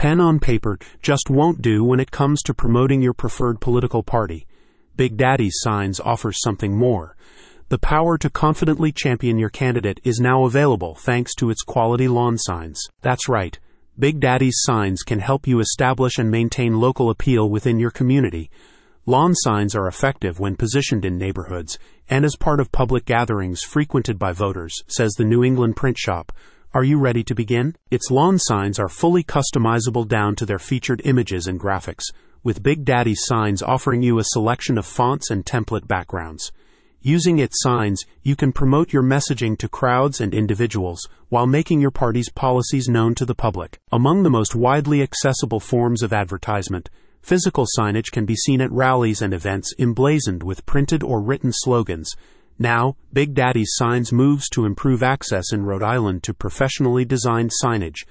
Pen on paper just won't do when it comes to promoting your preferred political party. Big Daddy's Signs offers something more. The power to confidently champion your candidate is now available thanks to its quality lawn signs. That's right. Big Daddy's Signs can help you establish and maintain local appeal within your community. Lawn signs are effective when positioned in neighborhoods and as part of public gatherings frequented by voters, says the New England Print Shop. Are you ready to begin? Its lawn signs are fully customizable down to their featured images and graphics, with Big Daddy's Signs offering you a selection of fonts and template backgrounds. Using its signs, you can promote your messaging to crowds and individuals while making your party's policies known to the public. Among the most widely accessible forms of advertisement, physical signage can be seen at rallies and events emblazoned with printed or written slogans. Now, Big Daddy's Signs moves to improve access in Rhode Island to professionally designed signage,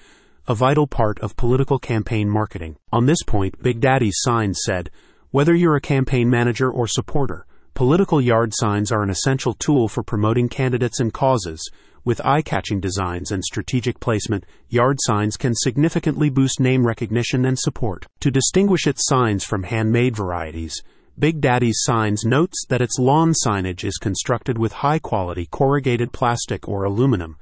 a vital part of political campaign marketing. On this point, Big Daddy's Signs said, whether you're a campaign manager or supporter, Political yard signs are an essential tool for promoting candidates and causes. With eye catching designs and strategic placement, yard signs can significantly boost name recognition and support. To distinguish its signs from handmade varieties, Big Daddy's Signs notes that its lawn signage is constructed with high quality corrugated plastic or aluminum.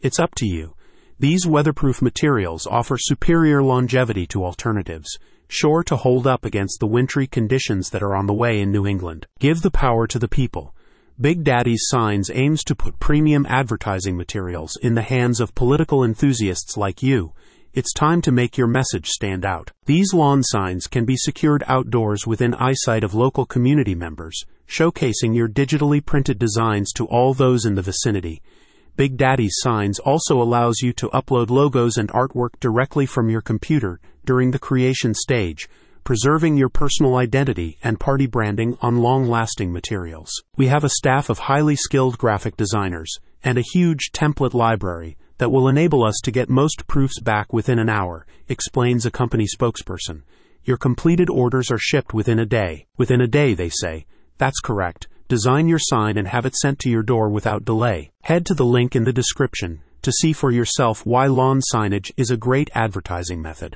It's up to you. These weatherproof materials offer superior longevity to alternatives sure to hold up against the wintry conditions that are on the way in New England. Give the power to the people. Big Daddy's Signs aims to put premium advertising materials in the hands of political enthusiasts like you. It's time to make your message stand out. These lawn signs can be secured outdoors within eyesight of local community members, showcasing your digitally printed designs to all those in the vicinity. Big Daddy's Signs also allows you to upload logos and artwork directly from your computer during the creation stage, preserving your personal identity and party branding on long lasting materials. We have a staff of highly skilled graphic designers and a huge template library that will enable us to get most proofs back within an hour, explains a company spokesperson. Your completed orders are shipped within a day. Within a day, they say. That's correct. Design your sign and have it sent to your door without delay. Head to the link in the description to see for yourself why lawn signage is a great advertising method.